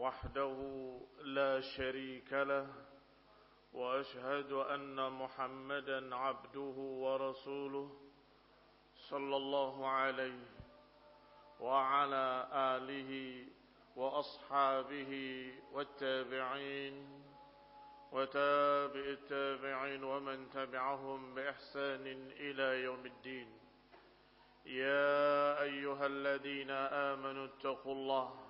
وحده لا شريك له وأشهد أن محمدا عبده ورسوله صلى الله عليه وعلى آله وأصحابه والتابعين وتابع التابعين ومن تبعهم بإحسان إلى يوم الدين. يا أيها الذين آمنوا اتقوا الله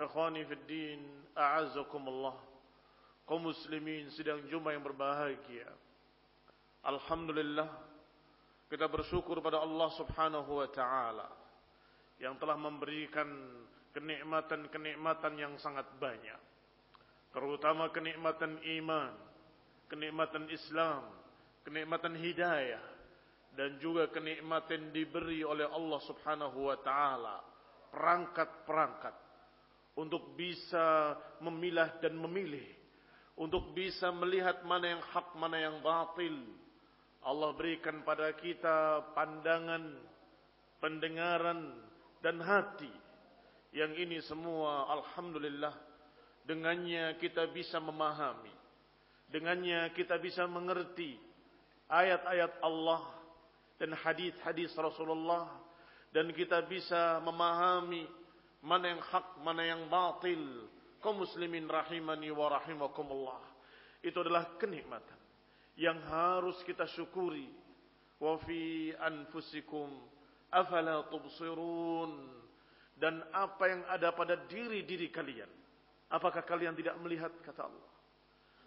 Ikhwani fi din, a'azzakumullah. Kaum muslimin sedang jumpa yang berbahagia. Alhamdulillah kita bersyukur pada Allah Subhanahu wa taala yang telah memberikan kenikmatan-kenikmatan yang sangat banyak. Terutama kenikmatan iman, kenikmatan Islam, kenikmatan hidayah dan juga kenikmatan diberi oleh Allah Subhanahu wa taala perangkat-perangkat untuk bisa memilah dan memilih, untuk bisa melihat mana yang hak, mana yang batil. Allah berikan pada kita pandangan, pendengaran, dan hati. Yang ini semua Alhamdulillah dengannya kita bisa memahami. Dengannya kita bisa mengerti ayat-ayat Allah dan hadis-hadis Rasulullah dan kita bisa memahami mana yang hak, mana yang batil. Kaum muslimin rahimani wa rahimakumullah. Itu adalah kenikmatan yang harus kita syukuri. Wa fi anfusikum afala tubsirun. Dan apa yang ada pada diri-diri kalian. Apakah kalian tidak melihat kata Allah?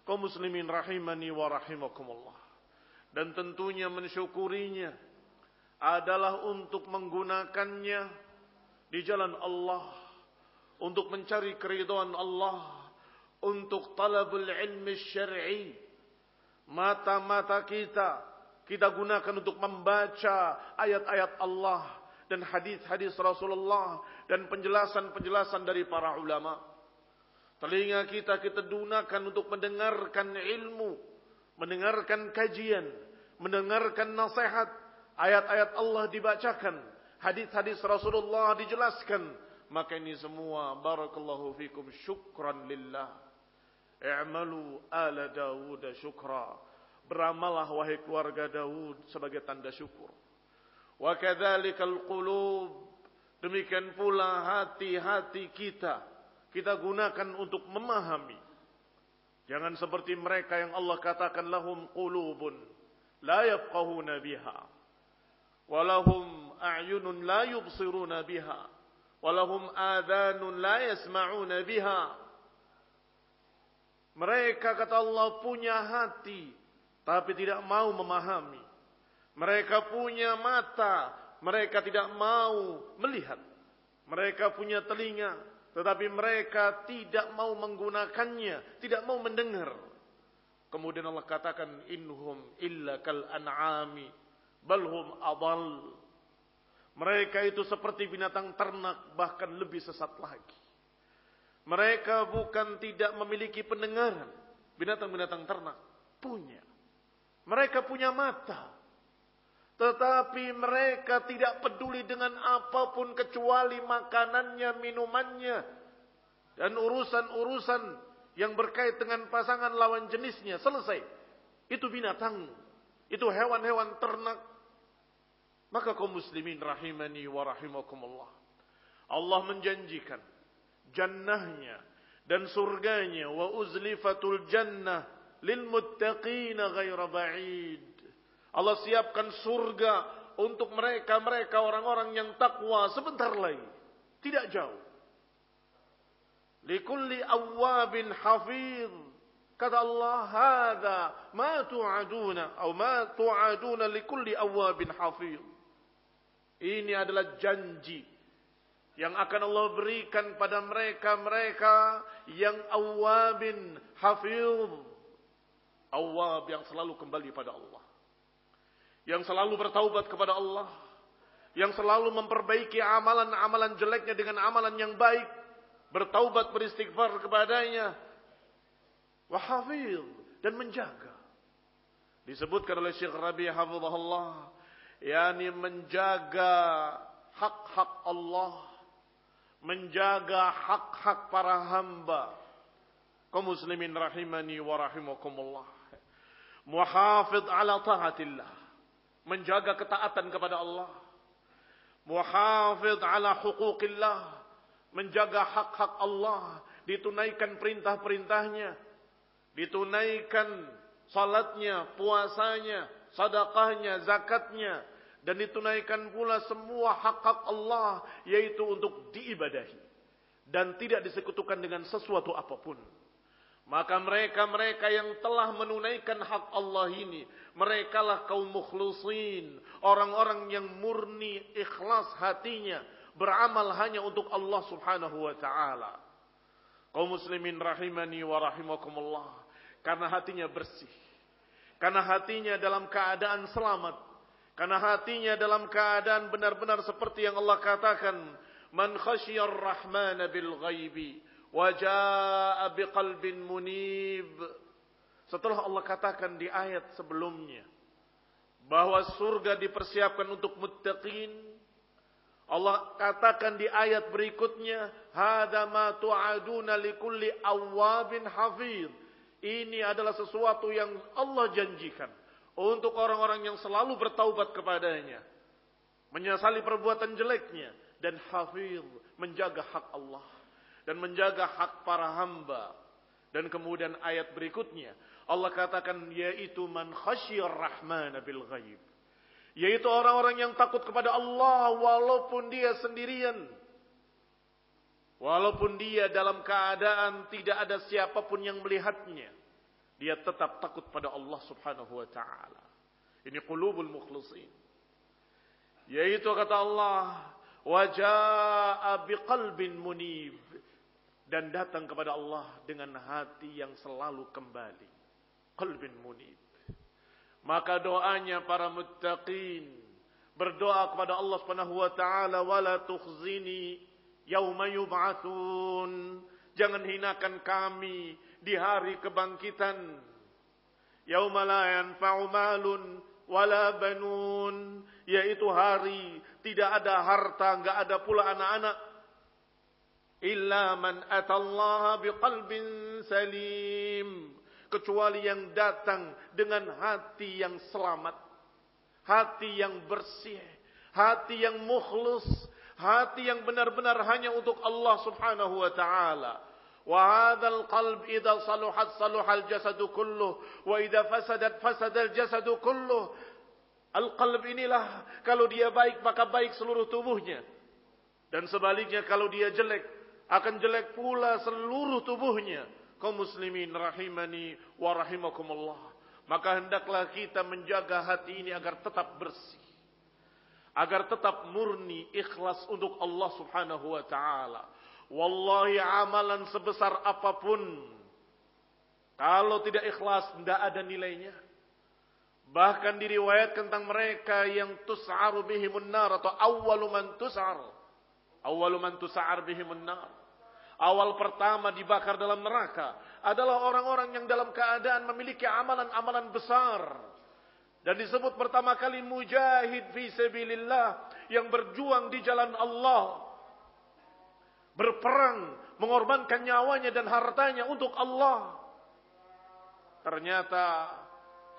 Kaum muslimin rahimani wa rahimakumullah. Dan tentunya mensyukurinya adalah untuk menggunakannya di jalan Allah untuk mencari keridhaan Allah untuk talabul ilmi syar'i. Mata-mata kita kita gunakan untuk membaca ayat-ayat Allah dan hadis-hadis Rasulullah dan penjelasan-penjelasan dari para ulama. Telinga kita kita gunakan untuk mendengarkan ilmu mendengarkan kajian mendengarkan nasihat. Ayat-ayat Allah dibacakan hadis-hadis Rasulullah dijelaskan, maka ini semua barakallahu fikum syukran lillah. I'malu ala Dawud syukra. Beramallah wahai keluarga Daud sebagai tanda syukur. Wa kadzalikal qulub. Demikian pula hati-hati kita kita gunakan untuk memahami. Jangan seperti mereka yang Allah katakan lahum qulubun la yafqahuna biha. Walahum a'yunun la yubsiruna biha walahum adhanun la yasma'una biha. Mereka kata Allah punya hati tapi tidak mau memahami. Mereka punya mata mereka tidak mau melihat. Mereka punya telinga tetapi mereka tidak mau menggunakannya tidak mau mendengar. Kemudian Allah katakan innahum illa kal an'ami balhum adall. Mereka itu seperti binatang ternak bahkan lebih sesat lagi. Mereka bukan tidak memiliki pendengaran. Binatang-binatang ternak punya. Mereka punya mata. Tetapi mereka tidak peduli dengan apa pun kecuali makanannya, minumannya. Dan urusan-urusan yang berkait dengan pasangan lawan jenisnya. Selesai. Itu binatang. Itu hewan-hewan ternak. Maka kaum muslimin rahimani wa rahimakumullah. Allah menjanjikan jannahnya dan surganya wa uzlifatul jannah lil muttaqina ghaira ba'id. Allah siapkan surga untuk mereka-mereka orang-orang yang takwa sebentar lagi. Tidak jauh. Likulli awabin hafiz. Kata Allah, "Hada ma tu'aduna atau ma tu'aduna likulli awabin hafiz." Ini adalah janji yang akan Allah berikan pada mereka-mereka yang awabin hafiz. Awab yang selalu kembali pada Allah. Yang selalu bertaubat kepada Allah, yang selalu memperbaiki amalan-amalan jeleknya dengan amalan yang baik, bertaubat beristighfar kepadanya, wahafil dan menjaga. Disebutkan oleh Syekh Rabi hafizahullah, yakni menjaga hak-hak Allah, menjaga hak-hak para hamba. Kaum muslimin rahimani wa rahimakumullah. Muhafid ala taatillah menjaga ketaatan kepada Allah. Muhafid ala hukukillah, menjaga hak-hak Allah, ditunaikan perintah-perintahnya, ditunaikan salatnya, puasanya, sadaqahnya, zakatnya, dan ditunaikan pula semua hak-hak Allah, yaitu untuk diibadahi. Dan tidak disekutukan dengan sesuatu apa pun. Maka mereka-mereka yang telah menunaikan hak Allah ini, merekalah kaum mukhlisin, orang-orang yang murni ikhlas hatinya, beramal hanya untuk Allah Subhanahu wa taala. Kaum muslimin rahimani wa rahimakumullah, karena hatinya bersih. Karena hatinya dalam keadaan selamat. Karena hatinya dalam keadaan benar-benar seperti yang Allah katakan, "Man khasyiyar rahmana bil ghaibi." Wajaa biqalbin munib. Setelah Allah katakan di ayat sebelumnya bahwa surga dipersiapkan untuk muttaqin, Allah katakan di ayat berikutnya, "Hada ma tu'aduna likulli awwabin hafiz." Ini adalah sesuatu yang Allah janjikan untuk orang-orang yang selalu bertaubat kepadanya, menyesali perbuatan jeleknya dan hafiz menjaga hak Allah dan menjaga hak para hamba. Dan kemudian ayat berikutnya Allah katakan yaitu man khasyir rahman bil ghaib. Yaitu orang-orang yang takut kepada Allah walaupun dia sendirian. Walaupun dia dalam keadaan tidak ada siapa pun yang melihatnya. Dia tetap takut pada Allah subhanahu wa ta'ala. Ini qulubul mukhlisin. Yaitu kata Allah, waja'a biqalbin munib dan datang kepada Allah dengan hati yang selalu kembali. Qalbin munib. Maka doanya para muttaqin berdoa kepada Allah Subhanahu wa taala wala tukhzini yauma yub'atsun. Jangan hinakan kami di hari kebangkitan. Yauma la yanfa'u malun wala banun, yaitu hari tidak ada harta, enggak ada pula anak-anak. Illa man atallaha biqalbin salim. Kecuali yang datang dengan hati yang selamat. Hati yang bersih. Hati yang mukhlus hati yang benar-benar hanya untuk Allah Subhanahu wa taala qalb idza saluhat saluhal jasadu kulluh wa idza fasadat fasadal jasadu kulluh al qalb inilah kalau dia baik maka baik seluruh tubuhnya dan sebaliknya kalau dia jelek akan jelek pula seluruh tubuhnya. Kaum muslimin rahimani wa rahimakumullah. Maka hendaklah kita menjaga hati ini agar tetap bersih. Agar tetap murni, ikhlas untuk Allah subhanahu wa ta'ala. Wallahi amalan sebesar apa pun. Kalau tidak ikhlas, tidak ada nilainya. Bahkan diriwayatkan tentang mereka yang tus'aru bihimun nar atau awwalu man tus'ar. Awwalu man tus'ar bihimun nar. Awal pertama dibakar dalam neraka adalah orang-orang yang dalam keadaan memiliki amalan-amalan besar. Dan disebut pertama kali mujahid fi sabilillah yang berjuang di jalan Allah. Berperang, mengorbankan nyawanya dan hartanya untuk Allah. Ternyata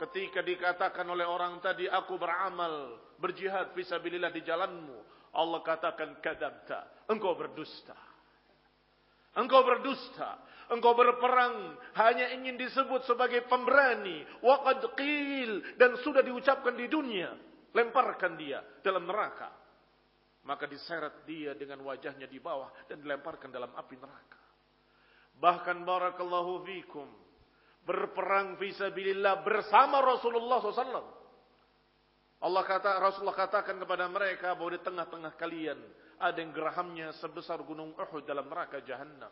ketika dikatakan oleh orang tadi aku beramal, berjihad fisabilillah di jalanmu, Allah katakan kadabta, engkau berdusta. Engkau berdusta, engkau berperang hanya ingin disebut sebagai pemberani, waqad qil dan sudah diucapkan di dunia, lemparkan dia dalam neraka. Maka diseret dia dengan wajahnya di bawah dan dilemparkan dalam api neraka. Bahkan barakallahu fikum berperang fisabilillah bersama Rasulullah SAW. Allah kata Rasulullah katakan kepada mereka bahwa di tengah-tengah kalian ada yang gerahamnya sebesar gunung Uhud dalam neraka jahanam.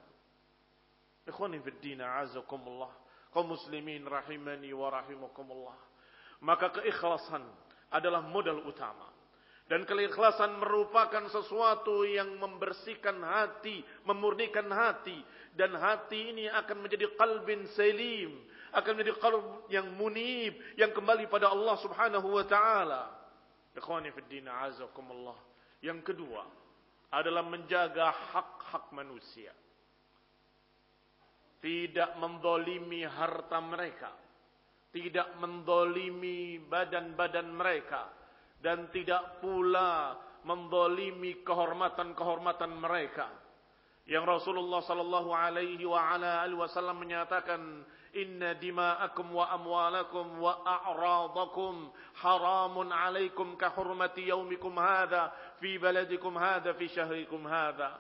Ikhwani fid din azakumullah. Kaum muslimin rahimani wa rahimakumullah. Maka keikhlasan adalah modal utama. Dan keikhlasan merupakan sesuatu yang membersihkan hati, memurnikan hati. Dan hati ini akan menjadi qalbin selim. Akan menjadi qalb yang munib, yang kembali pada Allah subhanahu wa ta'ala. Ikhwani fid din azakumullah. Yang kedua, adalah menjaga hak-hak manusia. Tidak mendolimi harta mereka. Tidak mendolimi badan-badan mereka. Dan tidak pula mendolimi kehormatan-kehormatan mereka. Yang Rasulullah sallallahu alaihi wasallam menyatakan inna dima'akum wa amwalakum wa a'radakum haramun alaikum ka hurmati yaumikum hadha fi baladikum hadha fi syahrikum hadha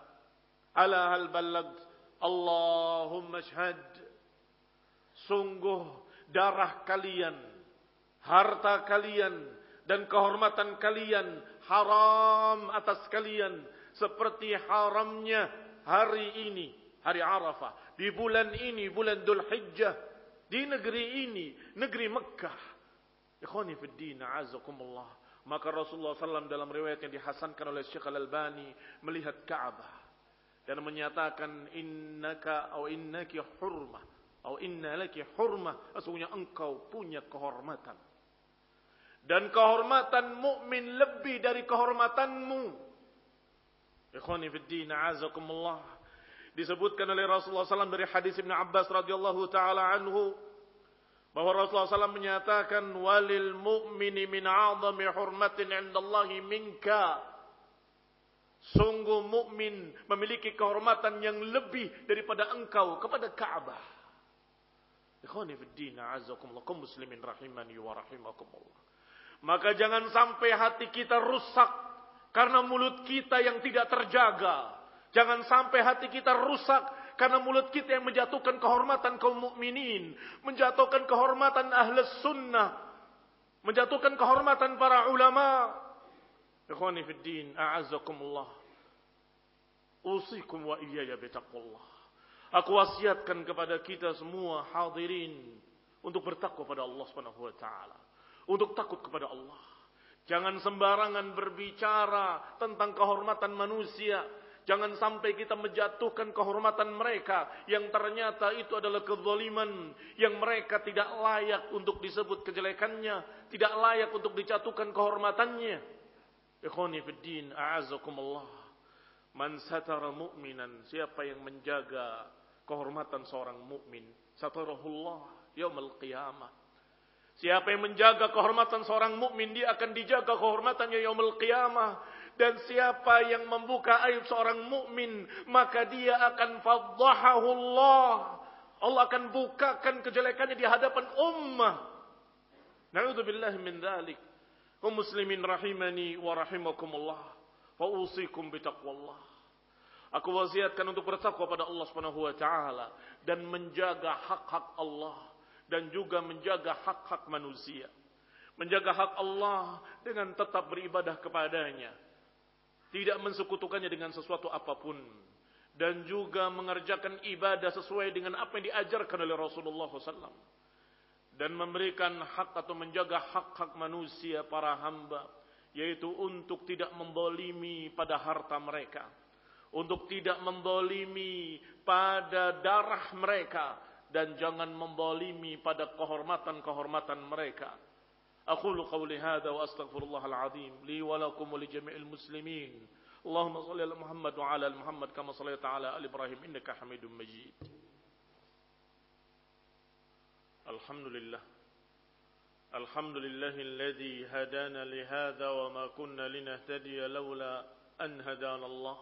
ala hal ballagt Allahumma shahad sungguh darah kalian harta kalian dan kehormatan kalian haram atas kalian seperti haramnya hari ini hari Arafah di bulan ini, bulan Dhul Hijjah, di negeri ini, negeri Mekah. Ikhwani fi din, azakumullah. Maka Rasulullah SAW dalam riwayat yang dihasankan oleh Syekh Al-Albani melihat Ka'bah dan menyatakan innaka atau innaki hurmah. Atau inna laki hurmah. Sesungguhnya engkau punya kehormatan. Dan kehormatan mukmin lebih dari kehormatanmu. Ikhwani fid din azakumullah disebutkan oleh Rasulullah SAW dari hadis Ibn Abbas radhiyallahu taala anhu bahwa Rasulullah SAW menyatakan walil mu'mini min 'azami hurmatin 'indallahi minka sungguh mukmin memiliki kehormatan yang lebih daripada engkau kepada Ka'bah ikhwani fid din a'azzakumullah kum muslimin rahimani wa rahimakumullah. Maka jangan sampai hati kita rusak karena mulut kita yang tidak terjaga. Jangan sampai hati kita rusak karena mulut kita yang menjatuhkan kehormatan kaum mukminin, menjatuhkan kehormatan ahlus sunnah, menjatuhkan kehormatan para ulama. Ikhwani fid din, a'azzakumullah. Usikum wa iyaya bitaqullah. Aku wasiatkan kepada kita semua hadirin untuk bertakwa pada Allah Subhanahu wa taala, untuk takut kepada Allah. Jangan sembarangan berbicara tentang kehormatan manusia, Jangan sampai kita menjatuhkan kehormatan mereka yang ternyata itu adalah kezaliman yang mereka tidak layak untuk disebut kejelekannya, tidak layak untuk dijatuhkan kehormatannya. Ikhwani fid din, a'azzakumullah. Man satara mu'minan, siapa yang menjaga kehormatan seorang mukmin, satarahullah yaumil qiyamah. Siapa yang menjaga kehormatan seorang mukmin, dia akan dijaga kehormatannya yaumul qiyamah dan siapa yang membuka aib seorang mukmin maka dia akan fadhahu Allah Allah akan bukakan kejelekannya di hadapan ummah Na'udzubillah min dzalik muslimin rahimani wa rahimakumullah fa usikum bitaqwallah Aku wasiatkan untuk bertakwa pada Allah Subhanahu wa taala dan menjaga hak-hak Allah dan juga menjaga hak-hak manusia. Menjaga hak Allah dengan tetap beribadah kepadanya. Tidak mensekutukannya dengan sesuatu apa pun. Dan juga mengerjakan ibadah sesuai dengan apa yang diajarkan oleh Rasulullah SAW dan memberikan hak atau menjaga hak-hak manusia para hamba yaitu untuk tidak membolimi pada harta mereka untuk tidak membolimi pada darah mereka dan jangan membolimi pada kehormatan-kehormatan mereka. Aqulu qawli hadha wa astaghfirullahal azim li wa muslimin. Allahumma salli ala Muhammad wa ala Muhammad kama sallaita ala Ibrahim innaka Hamidum Majid. الحمد لله الحمد لله الذي هدانا لهذا وما كنا لنهتدي لولا أن هدانا الله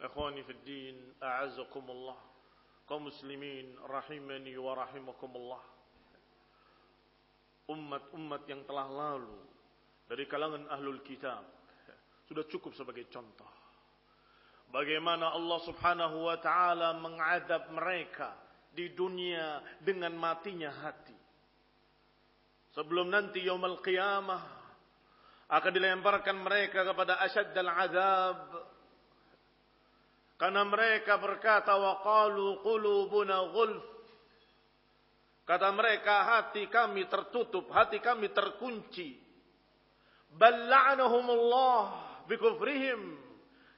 إخواني في الدين أعزكم الله كمسلمين رحمني ورحمكم الله umat-umat yang telah lalu dari kalangan ahlul kitab sudah cukup sebagai contoh. Bagaimana Allah subhanahu wa ta'ala mengadab mereka di dunia dengan matinya hati. Sebelum nanti yaumul qiyamah akan dilemparkan mereka kepada asyad dan azab. Karena mereka berkata wa qalu qulubuna ghulf Kata mereka hati kami tertutup, hati kami terkunci. Balla'anahumullah bikufrihim.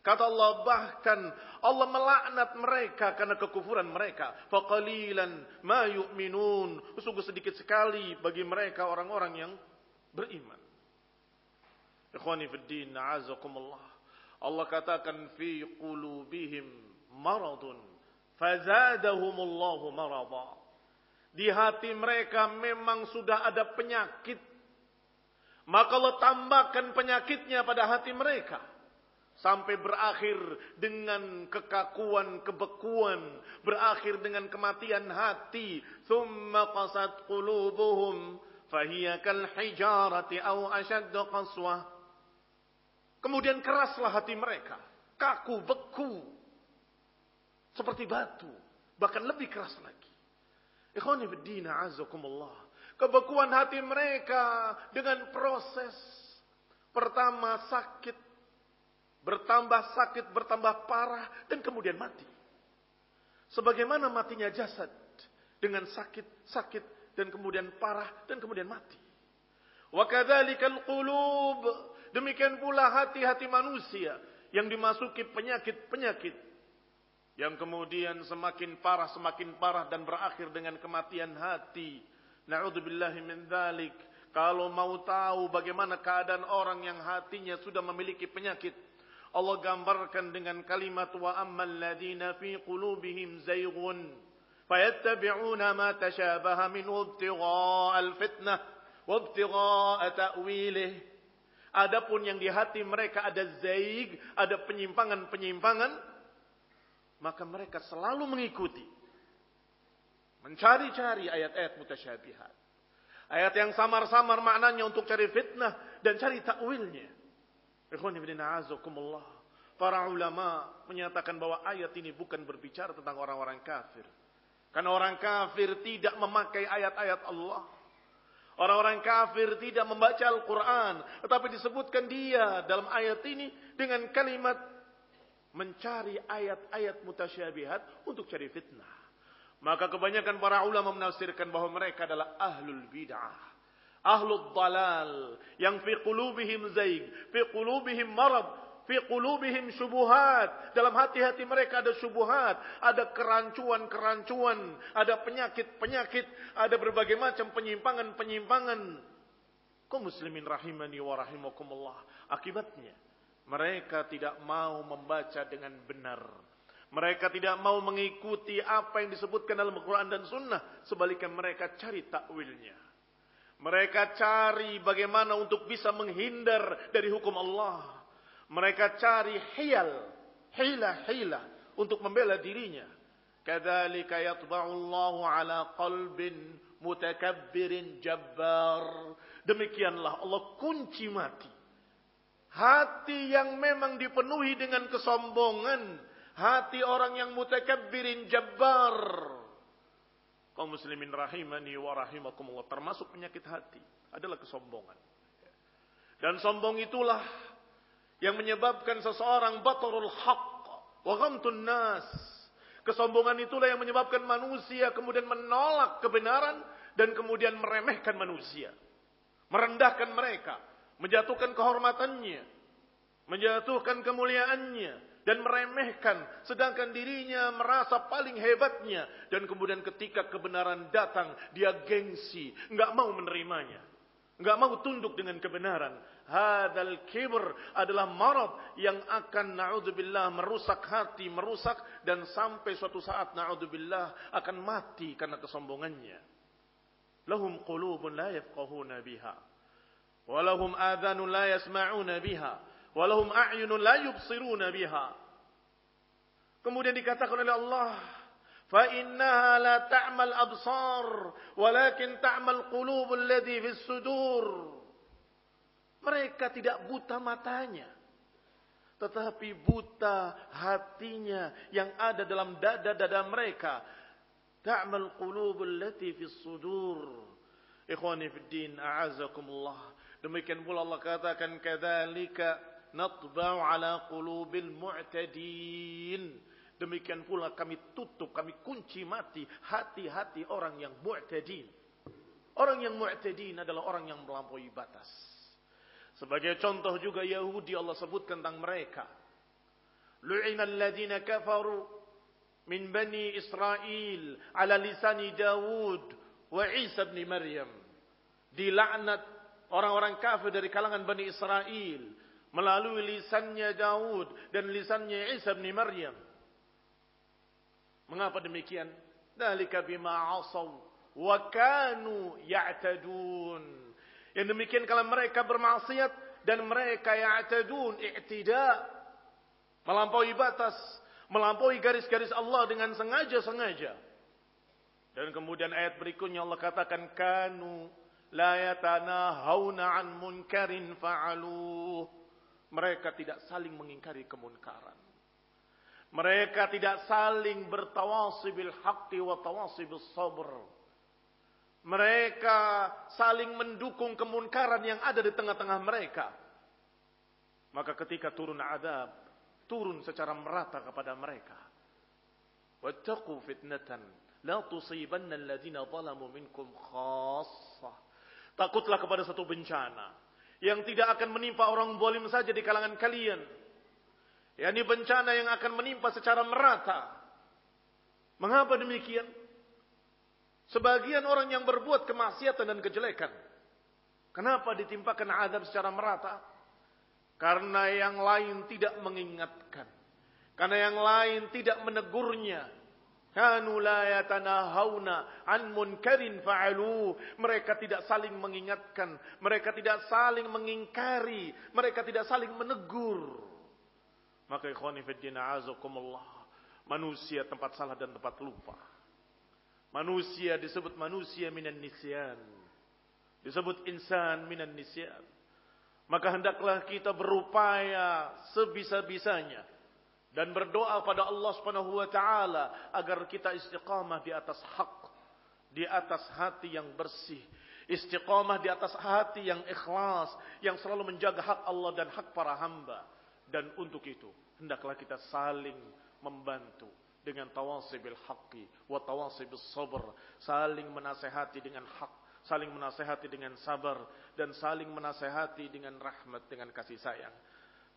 Kata Allah bahkan Allah melaknat mereka karena kekufuran mereka. Faqalilan ma yu'minun. Sungguh sedikit sekali bagi mereka orang-orang yang beriman. Ikhwani fid din, a'azakumullah. Allah katakan fi qulubihim maradun fazadahumullahu marada. Di hati mereka memang sudah ada penyakit. Maka Allah tambahkan penyakitnya pada hati mereka. Sampai berakhir dengan kekakuan, kebekuan. Berakhir dengan kematian hati. Thumma qasat qulubuhum. Fahiyya kal hijarati au asyaddu qaswah. Kemudian keraslah hati mereka. Kaku, beku. Seperti batu. Bahkan lebih keras lagi. Ikhwani fiddina azakumullah. Kebekuan hati mereka dengan proses pertama sakit, bertambah sakit, bertambah parah dan kemudian mati. Sebagaimana matinya jasad dengan sakit, sakit dan kemudian parah dan kemudian mati. Wa kadzalikal qulub, demikian pula hati-hati manusia yang dimasuki penyakit-penyakit yang kemudian semakin parah semakin parah dan berakhir dengan kematian hati. Na'udzubillahi min. Kalau mau tahu bagaimana keadaan orang yang hatinya sudah memiliki penyakit, Allah gambarkan dengan kalimat wa ammal ladina fi qulubihim zayghun fayattabi'una ma tashabaha min ibtigha'al fitnah wa ibtigha'a ta'wilih. Adapun yang di hati mereka ada zaig, ada penyimpangan-penyimpangan, maka mereka selalu mengikuti mencari-cari ayat-ayat mutasyabihat ayat yang samar-samar maknanya untuk cari fitnah dan cari takwilnya para ulama menyatakan bahwa ayat ini bukan berbicara tentang orang-orang kafir karena orang kafir tidak memakai ayat-ayat Allah Orang-orang kafir tidak membaca Al-Quran. Tetapi disebutkan dia dalam ayat ini dengan kalimat mencari ayat-ayat mutasyabihat untuk cari fitnah. Maka kebanyakan para ulama menafsirkan bahwa mereka adalah ahlul bid'ah. Ahlul dalal. Yang fi qulubihim zaig. Fi qulubihim marad. Fi qulubihim syubuhat. Dalam hati-hati mereka ada syubuhat. Ada kerancuan-kerancuan. Ada penyakit-penyakit. Ada berbagai macam penyimpangan-penyimpangan. Kau muslimin rahimani wa rahimakumullah. Akibatnya mereka tidak mau membaca dengan benar. Mereka tidak mau mengikuti apa yang disebutkan dalam Al-Quran dan Sunnah. Sebaliknya mereka cari takwilnya. Mereka cari bagaimana untuk bisa menghindar dari hukum Allah. Mereka cari hiyal, hila-hila untuk membela dirinya. Kadzalika yatba'ullahu ala qalbin mutakabbirin jabbar. Demikianlah Allah kunci mati Hati yang memang dipenuhi dengan kesombongan. Hati orang yang mutakabbirin jabbar. Kaum muslimin rahimani wa rahimakumullah termasuk penyakit hati adalah kesombongan. Dan sombong itulah yang menyebabkan seseorang batarul haq wa ghamtun nas. Kesombongan itulah yang menyebabkan manusia kemudian menolak kebenaran dan kemudian meremehkan manusia. Merendahkan mereka, menjatuhkan kehormatannya, menjatuhkan kemuliaannya, dan meremehkan sedangkan dirinya merasa paling hebatnya. Dan kemudian ketika kebenaran datang dia gengsi nggak mau menerimanya. Nggak mau tunduk dengan kebenaran. Hadal kibr adalah marad yang akan naudzubillah merusak hati merusak dan sampai suatu saat naudzubillah akan mati karena kesombongannya. Lahum qulubun la yafqahuna biha. Walahum adhanun la yasma'una biha Walahum a'yunun la yubsiruna biha. Kemudian dikatakan oleh Allah, fa innaha la ta'mal absar, walakin ta'mal qulubul ladzi fis sudur. Mereka tidak buta matanya, tetapi buta hatinya yang ada dalam dada-dada mereka. Ta'mal qulubul lati fis sudur. Ikhwani fid din, a'azakumullah. Demikian pula Allah katakan kadzalika natba'u ala qulubil mu'tadin. Demikian pula kami tutup, kami kunci mati hati-hati orang yang mu'tadin. Orang yang mu'tadin adalah orang yang melampaui batas. Sebagai contoh juga Yahudi Allah sebutkan tentang mereka. Lu'ina alladhina kafaru min bani Israel ala lisani Dawud wa Isa bin Maryam. Dilaknat orang-orang kafir dari kalangan Bani Israel melalui lisannya Daud dan lisannya Isa bin Maryam. Mengapa demikian? Dalika bima asaw wa kanu ya'tadun. Yang demikian kalau mereka bermaksiat dan mereka ya'tadun, i'tida, melampaui batas, melampaui garis-garis Allah dengan sengaja-sengaja. Dan kemudian ayat berikutnya Allah katakan kanu la yatanahawna an munkarin fa'aluh mereka tidak saling mengingkari kemunkaran. Mereka tidak saling bertawasi bil haqqi wa tawasi bil sabr. Mereka saling mendukung kemunkaran yang ada di tengah-tengah mereka. Maka ketika turun adab, turun secara merata kepada mereka. Wattaqu fitnatan la tusibanna alladhina zalamu minkum khassah. Takutlah kepada satu bencana yang tidak akan menimpa orang zalim saja di kalangan kalian. ini bencana yang akan menimpa secara merata. Mengapa demikian? Sebagian orang yang berbuat kemaksiatan dan kejelekan. Kenapa ditimpakan adab secara merata? Karena yang lain tidak mengingatkan. Karena yang lain tidak menegurnya. Kanu la yatanahawna an munkarin fa'alu. Mereka tidak saling mengingatkan. Mereka tidak saling mengingkari. Mereka tidak saling menegur. Maka ikhwani fiddina azakumullah. Manusia tempat salah dan tempat lupa. Manusia disebut manusia minan nisyan. Disebut insan minan nisyan. Maka hendaklah kita berupaya sebisa-bisanya dan berdoa pada Allah Subhanahu wa taala agar kita istiqamah di atas hak, di atas hati yang bersih, istiqamah di atas hati yang ikhlas, yang selalu menjaga hak Allah dan hak para hamba. Dan untuk itu, hendaklah kita saling membantu dengan tawasibil haqqi wa tawasibil sabr, saling menasehati dengan hak, saling menasehati dengan sabar dan saling menasehati dengan rahmat dengan kasih sayang.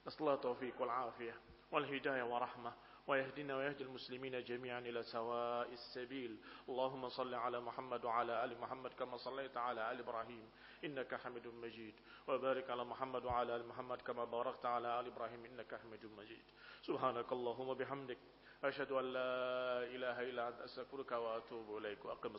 Taufiq wal afiyah. والهداية ورحمة ويهدنا ويهدي المسلمين جميعا إلى سواء السبيل. اللهم صل على محمد وعلى آل محمد كما صليت على آل إبراهيم إنك حميد مجيد. وبارك على محمد وعلى آل محمد كما باركت على آل إبراهيم إنك حميد مجيد. سبحانك اللهم بحمدك أشهد أن لا إله إلا أنت أستغفرك وأتوب إليك وأقم